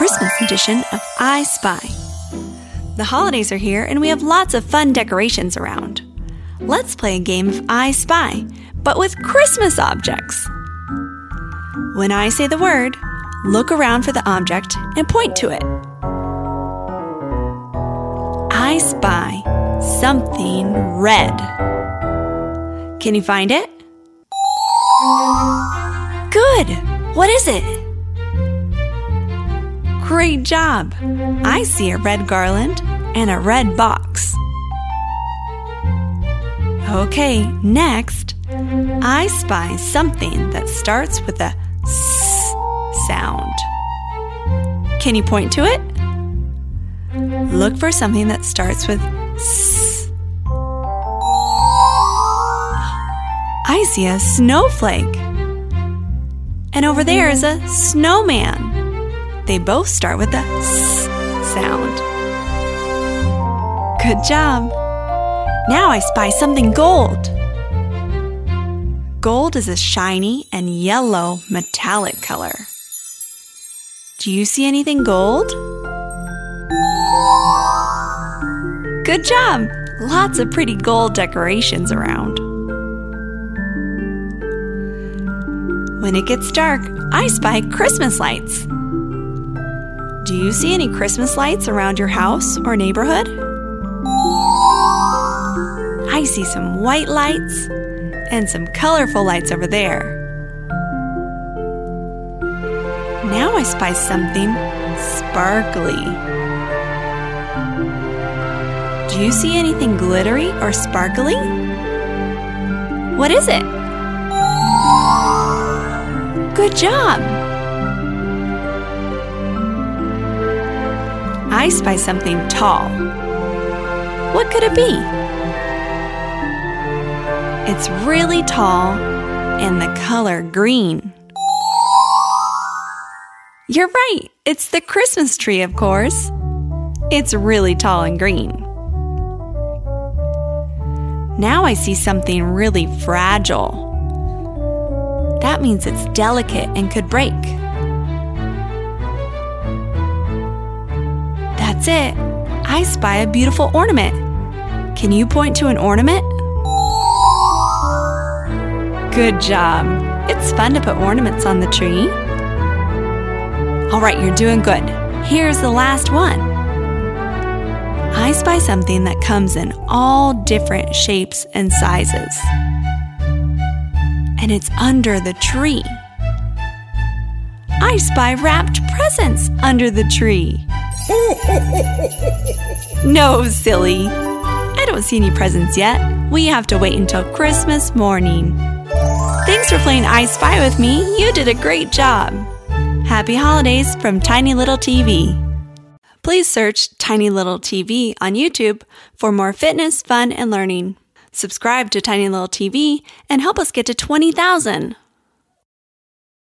Christmas edition of I Spy. The holidays are here and we have lots of fun decorations around. Let's play a game of I Spy, but with Christmas objects. When I say the word, look around for the object and point to it. I spy something red. Can you find it? Good! What is it? Great job! I see a red garland and a red box. Okay, next, I spy something that starts with a S sound. Can you point to it? Look for something that starts with S. I see a snowflake. And over there is a snowman. They both start with the S sound. Good job. Now I spy something gold. Gold is a shiny and yellow metallic color. Do you see anything gold? Good job! Lots of pretty gold decorations around. When it gets dark, I spy Christmas lights. Do you see any Christmas lights around your house or neighborhood? I see some white lights and some colorful lights over there. Now I spy something sparkly. Do you see anything glittery or sparkly? What is it? Good job! I spy something tall. What could it be? It's really tall and the color green. You're right, it's the Christmas tree, of course. It's really tall and green. Now I see something really fragile. That means it's delicate and could break. It. I spy a beautiful ornament. Can you point to an ornament? Good job. It's fun to put ornaments on the tree. All right, you're doing good. Here's the last one. I spy something that comes in all different shapes and sizes. And it's under the tree. I spy wrapped presents under the tree. no, silly. I don't see any presents yet. We have to wait until Christmas morning. Thanks for playing I Spy with me. You did a great job. Happy holidays from Tiny Little TV. Please search Tiny Little TV on YouTube for more fitness, fun, and learning. Subscribe to Tiny Little TV and help us get to 20,000.